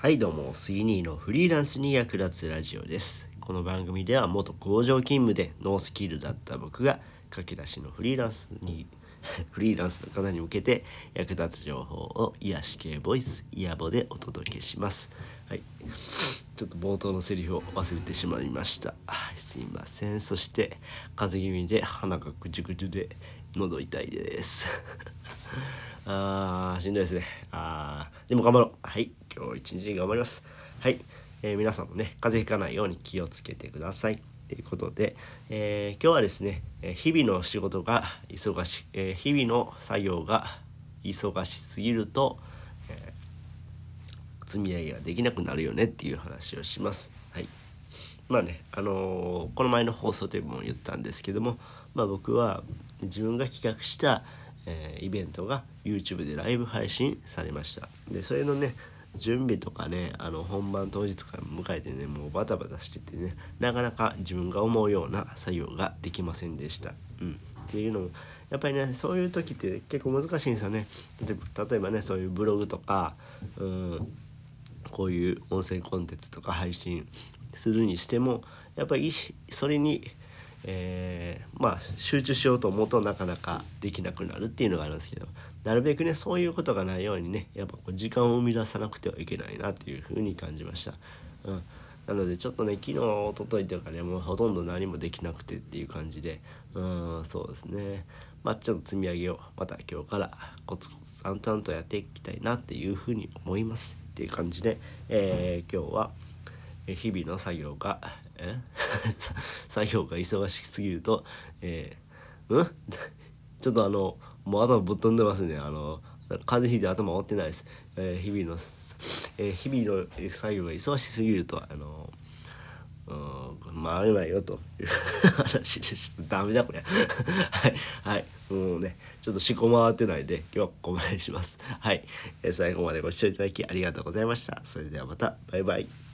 はいどうもスギニーのフリーランスに役立つラジオです。この番組では元工場勤務でノースキルだった僕が駆け出しのフリーランスに フリーランスの方に向けて役立つ情報を癒し系ボイスイヤボでお届けします。はい。ちょっと冒頭のセリフを忘れてしまいました。すいません。そして風邪気味で鼻がぐじゅぐじゅで喉痛いです。あーしんどいですね。あーでも頑張ろう。はい。今日一日頑張ります。はい、えー、皆さんもね風邪ひかないように気をつけてください。ということで、えー、今日はですね日々の仕事が忙しい、えー、日々の作業が忙しすぎると、え積み上げができなくなるよねっていう話をします。はい。まあね、あのー、この前の放送でも言ったんですけども、まあ、僕は自分が企画した、えー、イベントが YouTube でライブ配信されました。でそれのね準備とかねあの本番当日から迎えてねもうバタバタしててねなかなか自分が思うような作業ができませんでした。うん、っていうのもやっぱりねそういう時って結構難しいんですよね。例えばねそういうブログとかうんこういう音声コンテンツとか配信するにしてもやっぱりそれにえー、まあ集中しようと思うとなかなかできなくなるっていうのがあるんですけどなるべくねそういうことがないようにねやっぱこう時間を生み出さなくてはいけないなっていうふうに感じました。うん、なのでちょっとね昨日一昨日とかねもうほとんど何もできなくてっていう感じでうんそうですねまあちょっと積み上げをまた今日からコツコツ淡々とやっていきたいなっていうふうに思いますっていう感じで、えー、今日は日々の作業がえ？作業が忙しすぎると、えー、うん？ちょっとあのもう頭ぶっ飛んでますね。あの風邪ひいて頭折ってないです、えー、日々の、えー、日々の作業が忙しすぎるとあのうん回れないよと。い う話でしたダメだこれはいはい。もうねちょっと思考回ってないで今日はここまでにします。はい、えー、最後までご視聴いただきありがとうございました。それではまた。バイバイ。